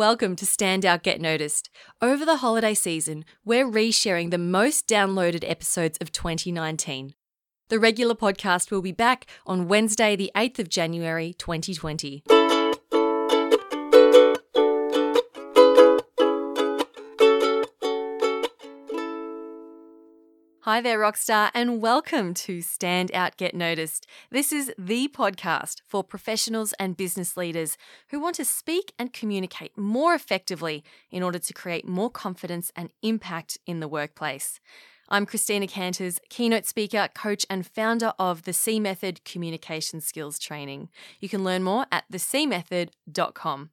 Welcome to Stand Out Get Noticed. Over the holiday season, we're resharing the most downloaded episodes of 2019. The regular podcast will be back on Wednesday, the 8th of January, 2020. Hi there, Rockstar, and welcome to Stand Out Get Noticed. This is the podcast for professionals and business leaders who want to speak and communicate more effectively in order to create more confidence and impact in the workplace. I'm Christina Canters, keynote speaker, coach, and founder of the C Method Communication Skills Training. You can learn more at thecmethod.com.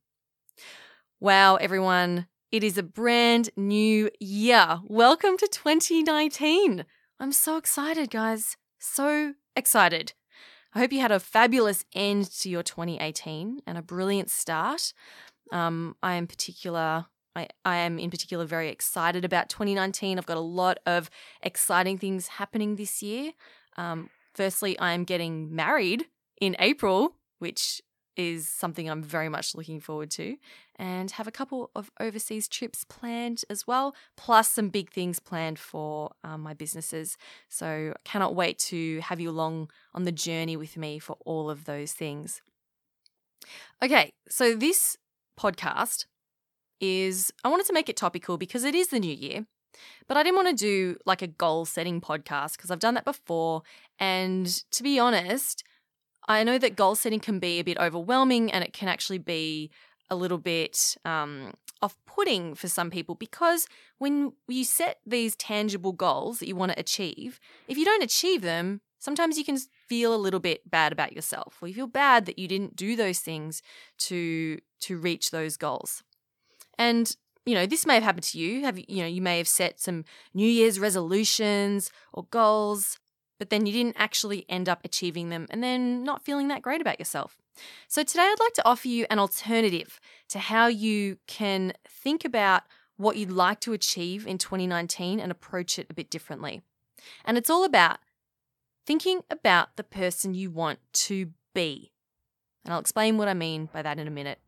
Wow, everyone, it is a brand new year. Welcome to 2019. I'm so excited, guys. So excited. I hope you had a fabulous end to your 2018 and a brilliant start. Um, I am particular. I, I am in particular very excited about 2019. I've got a lot of exciting things happening this year. Um, firstly, I am getting married in April, which is something I'm very much looking forward to, and have a couple of overseas trips planned as well, plus some big things planned for um, my businesses. So, I cannot wait to have you along on the journey with me for all of those things. Okay, so this podcast is, I wanted to make it topical because it is the new year. But I didn't want to do like a goal setting podcast because I've done that before. And to be honest, I know that goal setting can be a bit overwhelming and it can actually be a little bit um, off putting for some people because when you set these tangible goals that you want to achieve, if you don't achieve them, sometimes you can feel a little bit bad about yourself or you feel bad that you didn't do those things to to reach those goals. And you know, this may have happened to you. Have you know, you may have set some New Year's resolutions or goals but then you didn't actually end up achieving them and then not feeling that great about yourself. So, today I'd like to offer you an alternative to how you can think about what you'd like to achieve in 2019 and approach it a bit differently. And it's all about thinking about the person you want to be. And I'll explain what I mean by that in a minute.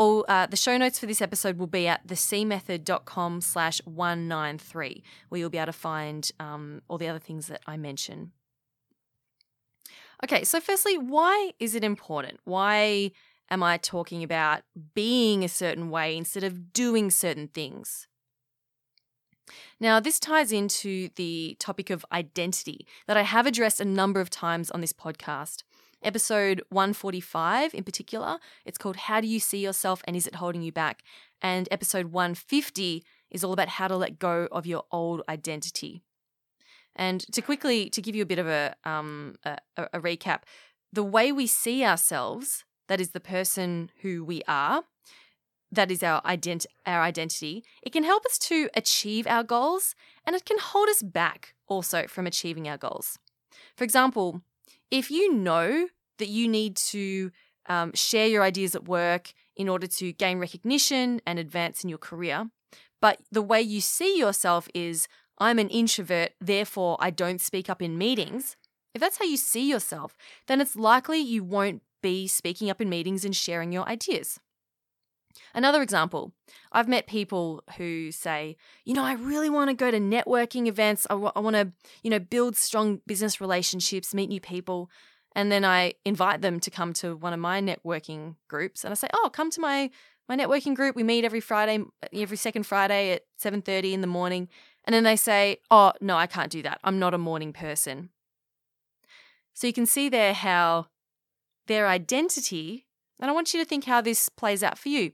All, uh, the show notes for this episode will be at thecmethod.com slash 193, where you'll be able to find um, all the other things that I mention. Okay, so firstly, why is it important? Why am I talking about being a certain way instead of doing certain things? Now, this ties into the topic of identity that I have addressed a number of times on this podcast. Episode 145 in particular, it's called How Do You See Yourself and Is It Holding You Back? And episode 150 is all about how to let go of your old identity. And to quickly to give you a bit of a um, a, a recap, the way we see ourselves, that is the person who we are, that is our ident- our identity, it can help us to achieve our goals and it can hold us back also from achieving our goals. For example, if you know that you need to um, share your ideas at work in order to gain recognition and advance in your career, but the way you see yourself is, I'm an introvert, therefore I don't speak up in meetings. If that's how you see yourself, then it's likely you won't be speaking up in meetings and sharing your ideas. Another example, I've met people who say, you know, I really want to go to networking events. I, w- I want to, you know, build strong business relationships, meet new people. And then I invite them to come to one of my networking groups and I say, oh, come to my, my networking group. We meet every Friday, every second Friday at 7.30 in the morning. And then they say, oh, no, I can't do that. I'm not a morning person. So you can see there how their identity, and I want you to think how this plays out for you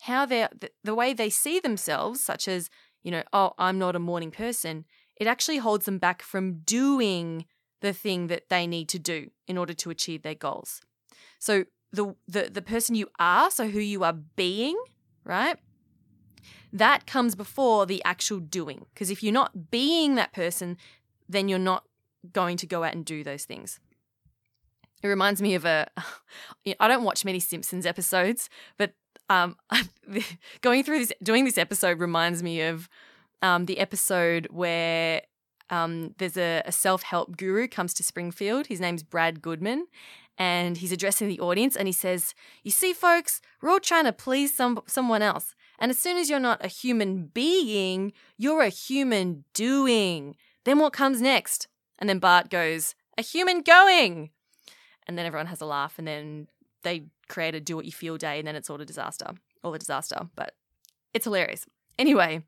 how they the, way they see themselves, such as, you know, oh, I'm not a morning person, it actually holds them back from doing the thing that they need to do in order to achieve their goals. So the the the person you are, so who you are being, right? That comes before the actual doing. Because if you're not being that person, then you're not going to go out and do those things. It reminds me of a. I don't watch many Simpsons episodes, but um, going through this, doing this episode reminds me of um, the episode where um, there's a, a self help guru comes to Springfield. His name's Brad Goodman, and he's addressing the audience and he says, You see, folks, we're all trying to please some, someone else. And as soon as you're not a human being, you're a human doing. Then what comes next? And then Bart goes, A human going. And then everyone has a laugh, and then they create a do what you feel day, and then it's all a disaster, all a disaster. But it's hilarious. Anyway,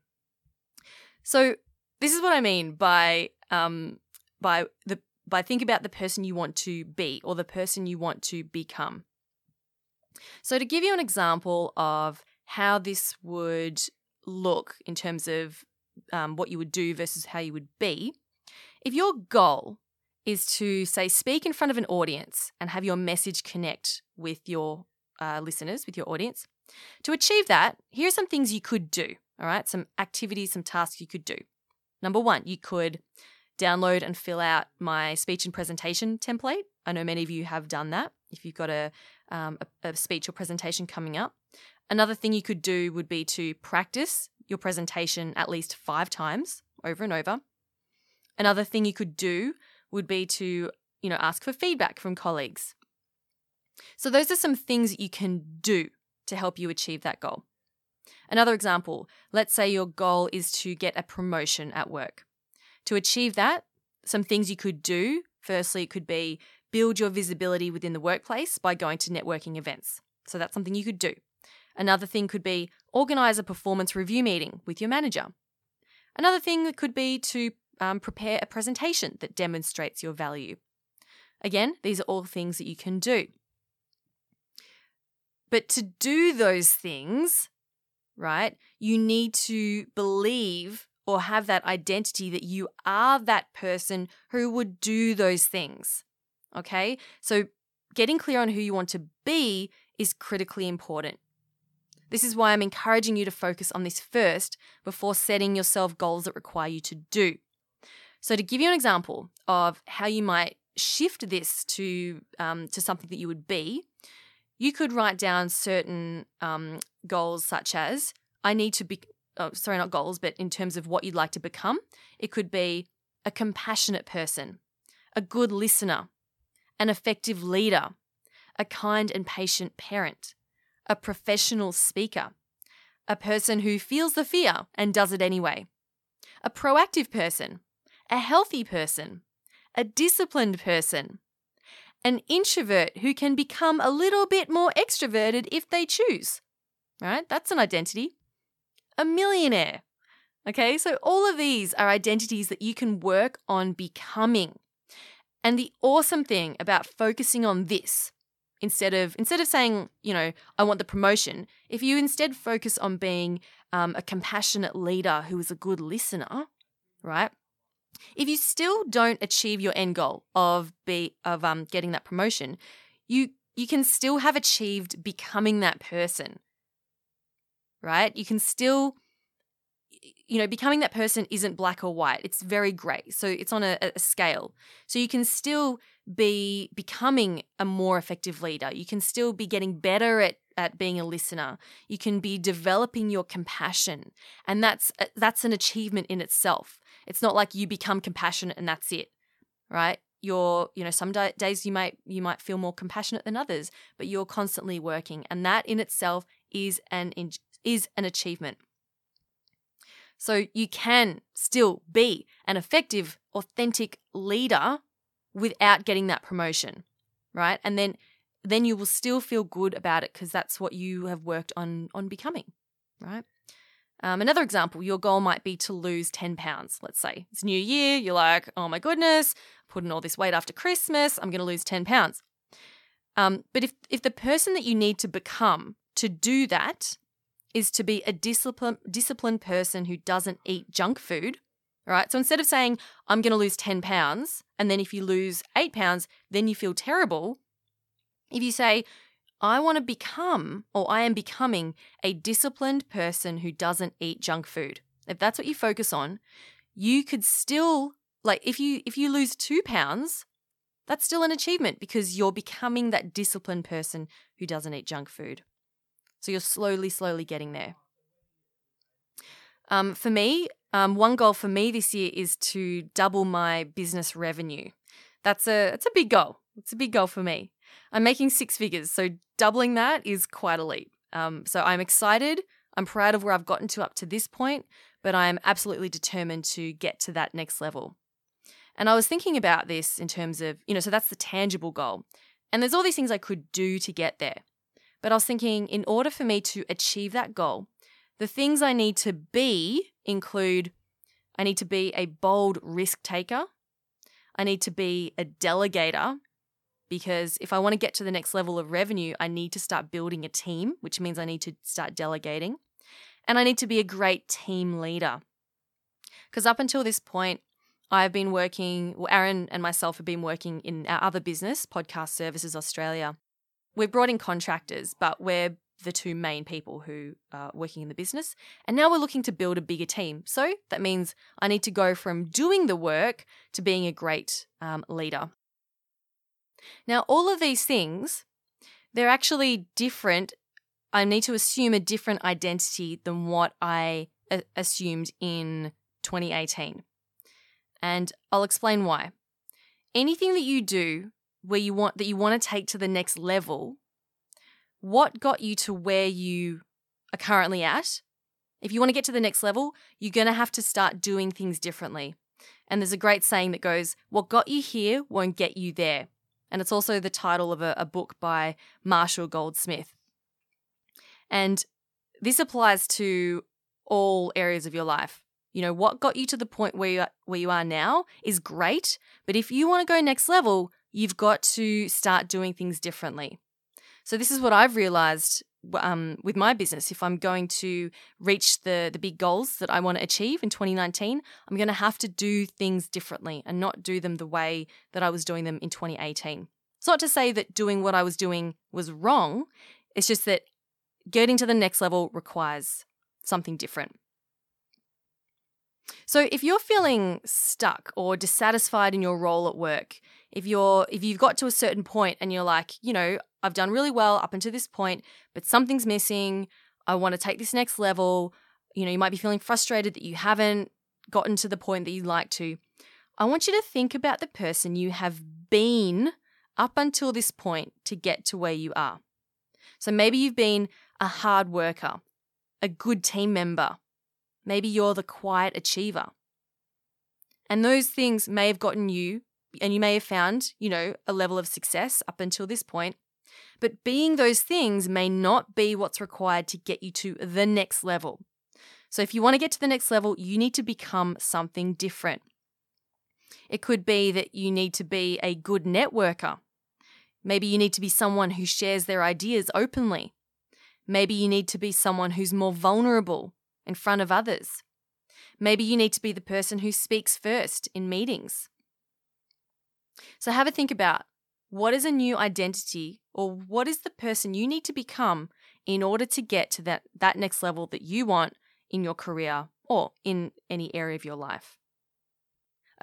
so this is what I mean by um, by the by think about the person you want to be or the person you want to become. So to give you an example of how this would look in terms of um, what you would do versus how you would be, if your goal is to say speak in front of an audience and have your message connect with your uh, listeners, with your audience, to achieve that, here are some things you could do. All right, some activities, some tasks you could do. Number one, you could download and fill out my speech and presentation template. I know many of you have done that if you've got a, um, a, a speech or presentation coming up. Another thing you could do would be to practice your presentation at least five times over and over. Another thing you could do would be to, you know, ask for feedback from colleagues. So those are some things you can do to help you achieve that goal. Another example, let's say your goal is to get a promotion at work. To achieve that, some things you could do firstly, it could be build your visibility within the workplace by going to networking events. So that's something you could do. Another thing could be organize a performance review meeting with your manager. Another thing that could be to um, prepare a presentation that demonstrates your value. Again, these are all things that you can do. But to do those things, right, you need to believe or have that identity that you are that person who would do those things. Okay? So getting clear on who you want to be is critically important. This is why I'm encouraging you to focus on this first before setting yourself goals that require you to do. So, to give you an example of how you might shift this to um, to something that you would be, you could write down certain um, goals such as I need to be oh, sorry, not goals, but in terms of what you'd like to become, it could be a compassionate person, a good listener, an effective leader, a kind and patient parent, a professional speaker, a person who feels the fear and does it anyway, a proactive person, a healthy person, a disciplined person, an introvert who can become a little bit more extroverted if they choose. Right? That's an identity a millionaire. Okay, so all of these are identities that you can work on becoming. And the awesome thing about focusing on this instead of instead of saying, you know, I want the promotion, if you instead focus on being um, a compassionate leader who is a good listener, right? If you still don't achieve your end goal of be of um, getting that promotion, you you can still have achieved becoming that person right? You can still, you know, becoming that person isn't black or white. It's very gray. So it's on a, a scale. So you can still be becoming a more effective leader. You can still be getting better at at being a listener. You can be developing your compassion. And that's uh, that's an achievement in itself. It's not like you become compassionate and that's it. Right? You're, you know, some days you might you might feel more compassionate than others, but you're constantly working and that in itself is an is an achievement. So you can still be an effective, authentic leader without getting that promotion, right? And then then you will still feel good about it because that's what you have worked on on becoming, right? Um, another example, your goal might be to lose 10 pounds, let's say. It's New Year, you're like, oh my goodness, putting all this weight after Christmas, I'm going to lose 10 pounds. Um, but if, if the person that you need to become to do that is to be a discipline, disciplined person who doesn't eat junk food. Right. So instead of saying, I'm going to lose 10 pounds, and then if you lose eight pounds, then you feel terrible. If you say, I want to become, or I am becoming, a disciplined person who doesn't eat junk food. If that's what you focus on, you could still, like, if you if you lose two pounds, that's still an achievement because you're becoming that disciplined person who doesn't eat junk food. So you're slowly, slowly getting there. Um, for me, um, one goal for me this year is to double my business revenue. That's a it's a big goal. It's a big goal for me. I'm making six figures, so doubling that is quite a leap. Um, so I'm excited. I'm proud of where I've gotten to up to this point, but I'm absolutely determined to get to that next level. And I was thinking about this in terms of, you know, so that's the tangible goal. And there's all these things I could do to get there. But I was thinking, in order for me to achieve that goal, the things I need to be include I need to be a bold risk taker. I need to be a delegator because if I want to get to the next level of revenue, I need to start building a team, which means I need to start delegating. And I need to be a great team leader. Because up until this point, I've been working, well, Aaron and myself have been working in our other business, Podcast Services Australia. We've brought in contractors, but we're the two main people who are working in the business. And now we're looking to build a bigger team. So that means I need to go from doing the work to being a great um, leader. Now, all of these things, they're actually different. I need to assume a different identity than what I a- assumed in 2018. And I'll explain why. Anything that you do where you want that you want to take to the next level what got you to where you are currently at. If you want to get to the next level, you're going to have to start doing things differently. And there's a great saying that goes, What got you here won't get you there. And it's also the title of a, a book by Marshall Goldsmith. And this applies to all areas of your life. You know, what got you to the point where you are, where you are now is great, but if you want to go next level, you've got to start doing things differently. So this is what I've realized um, with my business. If I'm going to reach the the big goals that I want to achieve in 2019, I'm going to have to do things differently and not do them the way that I was doing them in 2018. It's not to say that doing what I was doing was wrong. It's just that getting to the next level requires something different. So if you're feeling stuck or dissatisfied in your role at work, if you're if you've got to a certain point and you're like, you know, I've done really well up until this point, but something's missing. I want to take this next level. You know, you might be feeling frustrated that you haven't gotten to the point that you'd like to. I want you to think about the person you have been up until this point to get to where you are. So maybe you've been a hard worker, a good team member. Maybe you're the quiet achiever. And those things may have gotten you, and you may have found, you know, a level of success up until this point. But being those things may not be what's required to get you to the next level. So if you want to get to the next level, you need to become something different. It could be that you need to be a good networker. Maybe you need to be someone who shares their ideas openly. Maybe you need to be someone who's more vulnerable in front of others. Maybe you need to be the person who speaks first in meetings. So have a think about what is a new identity or what is the person you need to become in order to get to that, that next level that you want in your career or in any area of your life.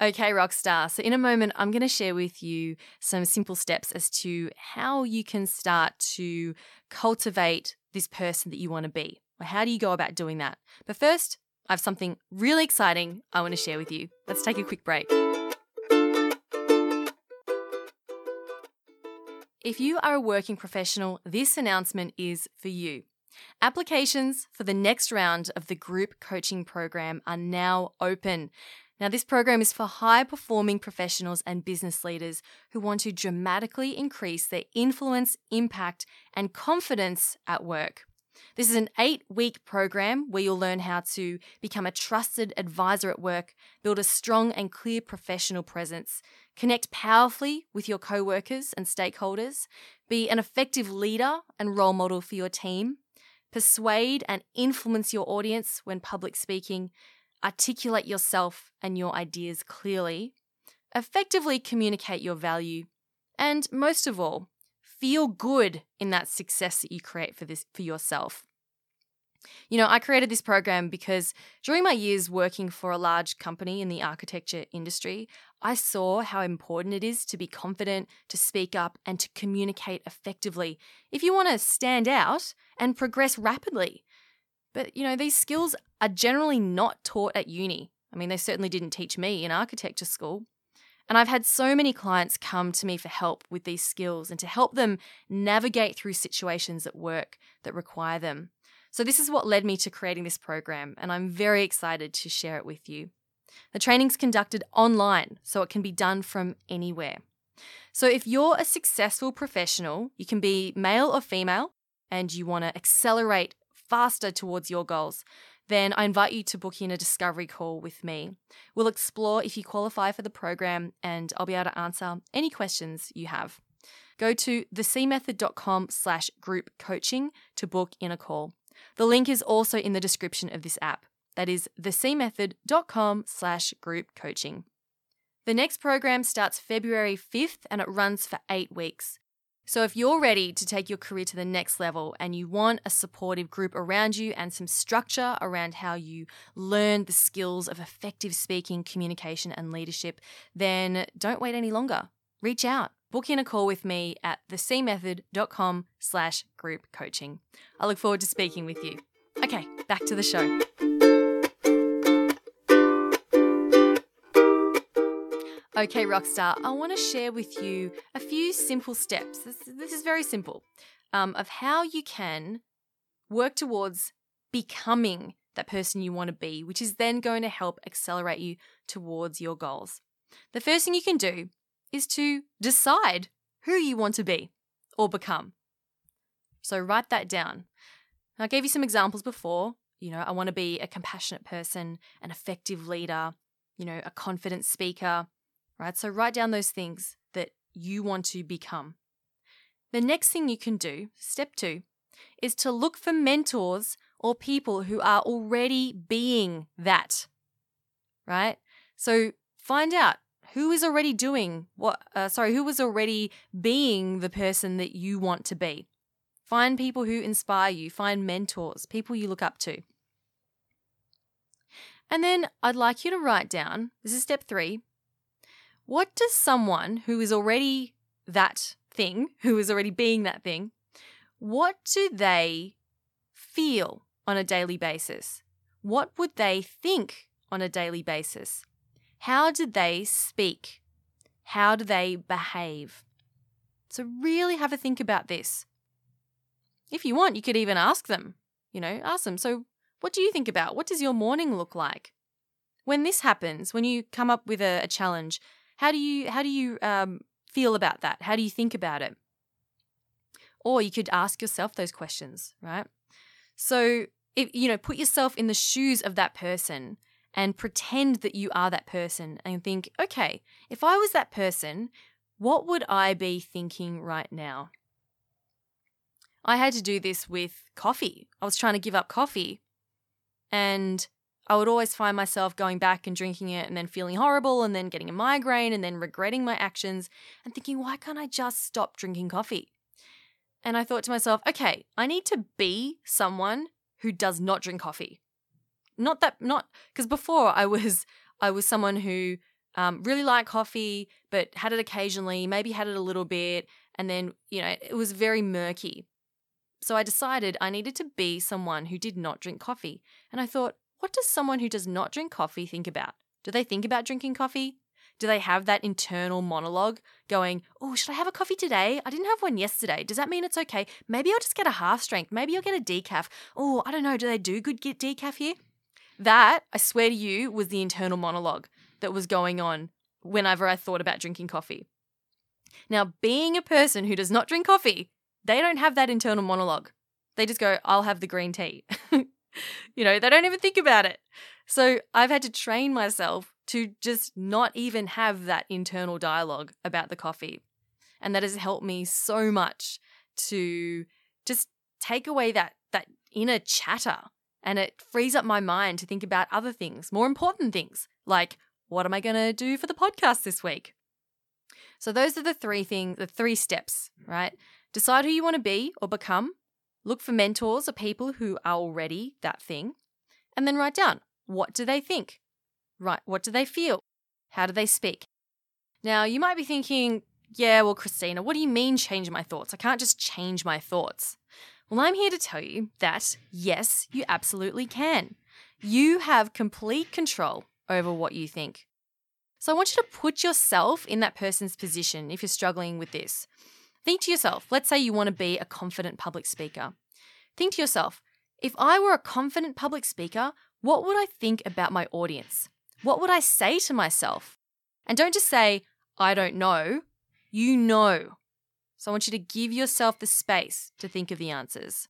Okay, Rockstar. So, in a moment, I'm going to share with you some simple steps as to how you can start to cultivate this person that you want to be. Or how do you go about doing that? But first, I have something really exciting I want to share with you. Let's take a quick break. If you are a working professional, this announcement is for you. Applications for the next round of the group coaching program are now open. Now, this program is for high performing professionals and business leaders who want to dramatically increase their influence, impact, and confidence at work. This is an eight week program where you'll learn how to become a trusted advisor at work, build a strong and clear professional presence, Connect powerfully with your co workers and stakeholders. Be an effective leader and role model for your team. Persuade and influence your audience when public speaking. Articulate yourself and your ideas clearly. Effectively communicate your value. And most of all, feel good in that success that you create for this for yourself. You know, I created this program because during my years working for a large company in the architecture industry, I saw how important it is to be confident, to speak up, and to communicate effectively if you want to stand out and progress rapidly. But, you know, these skills are generally not taught at uni. I mean, they certainly didn't teach me in architecture school. And I've had so many clients come to me for help with these skills and to help them navigate through situations at work that require them. So, this is what led me to creating this program, and I'm very excited to share it with you. The training's conducted online, so it can be done from anywhere. So, if you're a successful professional, you can be male or female, and you want to accelerate faster towards your goals, then I invite you to book in a discovery call with me. We'll explore if you qualify for the program, and I'll be able to answer any questions you have. Go to thecmethod.com slash group coaching to book in a call. The link is also in the description of this app. That is thecmethod.com slash group coaching. The next program starts February 5th and it runs for eight weeks. So, if you're ready to take your career to the next level and you want a supportive group around you and some structure around how you learn the skills of effective speaking, communication, and leadership, then don't wait any longer. Reach out. Book in a call with me at thecmethod.com slash group coaching. I look forward to speaking with you. Okay, back to the show. Okay, Rockstar, I want to share with you a few simple steps. This, this is very simple um, of how you can work towards becoming that person you want to be, which is then going to help accelerate you towards your goals. The first thing you can do is to decide who you want to be or become. So write that down. I gave you some examples before. You know, I want to be a compassionate person, an effective leader, you know, a confident speaker, right? So write down those things that you want to become. The next thing you can do, step two, is to look for mentors or people who are already being that, right? So find out who is already doing what, uh, sorry, who was already being the person that you want to be. Find people who inspire you, find mentors, people you look up to. And then I'd like you to write down this is step three what does someone who is already that thing, who is already being that thing, what do they feel on a daily basis? What would they think on a daily basis? How do they speak? How do they behave? So, really have a think about this. If you want, you could even ask them, you know, ask them, so what do you think about? What does your morning look like? When this happens, when you come up with a, a challenge, how do you how do you um, feel about that? How do you think about it? Or you could ask yourself those questions, right? So if you know, put yourself in the shoes of that person and pretend that you are that person and think, okay, if I was that person, what would I be thinking right now? I had to do this with coffee. I was trying to give up coffee and I would always find myself going back and drinking it and then feeling horrible and then getting a migraine and then regretting my actions and thinking, why can't I just stop drinking coffee? And I thought to myself, okay, I need to be someone who does not drink coffee. Not that, not because before I was, I was someone who um, really liked coffee, but had it occasionally, maybe had it a little bit, and then, you know, it was very murky. So I decided I needed to be someone who did not drink coffee. And I thought, what does someone who does not drink coffee think about? Do they think about drinking coffee? Do they have that internal monologue going, Oh, should I have a coffee today? I didn't have one yesterday. Does that mean it's okay? Maybe I'll just get a half strength. Maybe I'll get a decaf. Oh, I don't know. Do they do good get decaf here? That, I swear to you, was the internal monologue that was going on whenever I thought about drinking coffee. Now, being a person who does not drink coffee, they don't have that internal monologue. They just go, I'll have the green tea. you know, they don't even think about it. So I've had to train myself to just not even have that internal dialogue about the coffee. And that has helped me so much to just take away that that inner chatter and it frees up my mind to think about other things, more important things, like what am I going to do for the podcast this week? So those are the three things, the three steps, right? Decide who you want to be or become, Look for mentors or people who are already that thing, and then write down what do they think? Right, what do they feel? How do they speak? Now, you might be thinking, yeah, well, Christina, what do you mean change my thoughts? I can't just change my thoughts. Well, I'm here to tell you that yes, you absolutely can. You have complete control over what you think. So I want you to put yourself in that person's position if you're struggling with this. Think to yourself, let's say you want to be a confident public speaker. Think to yourself, if I were a confident public speaker, what would I think about my audience? What would I say to myself? And don't just say, I don't know. You know. So I want you to give yourself the space to think of the answers.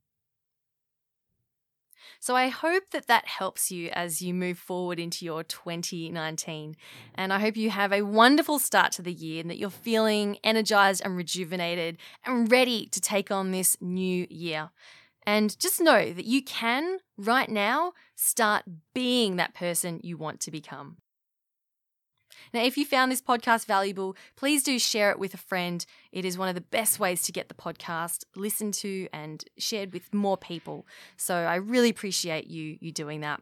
So I hope that that helps you as you move forward into your 2019. And I hope you have a wonderful start to the year and that you're feeling energized and rejuvenated and ready to take on this new year. And just know that you can, right now, start being that person you want to become. Now, if you found this podcast valuable, please do share it with a friend. It is one of the best ways to get the podcast listened to and shared with more people. So I really appreciate you you doing that.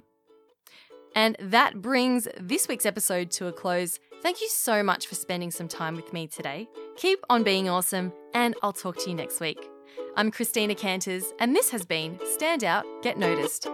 And that brings this week's episode to a close. Thank you so much for spending some time with me today. Keep on being awesome, and I'll talk to you next week. I'm Christina Canters, and this has been Stand Out, Get Noticed.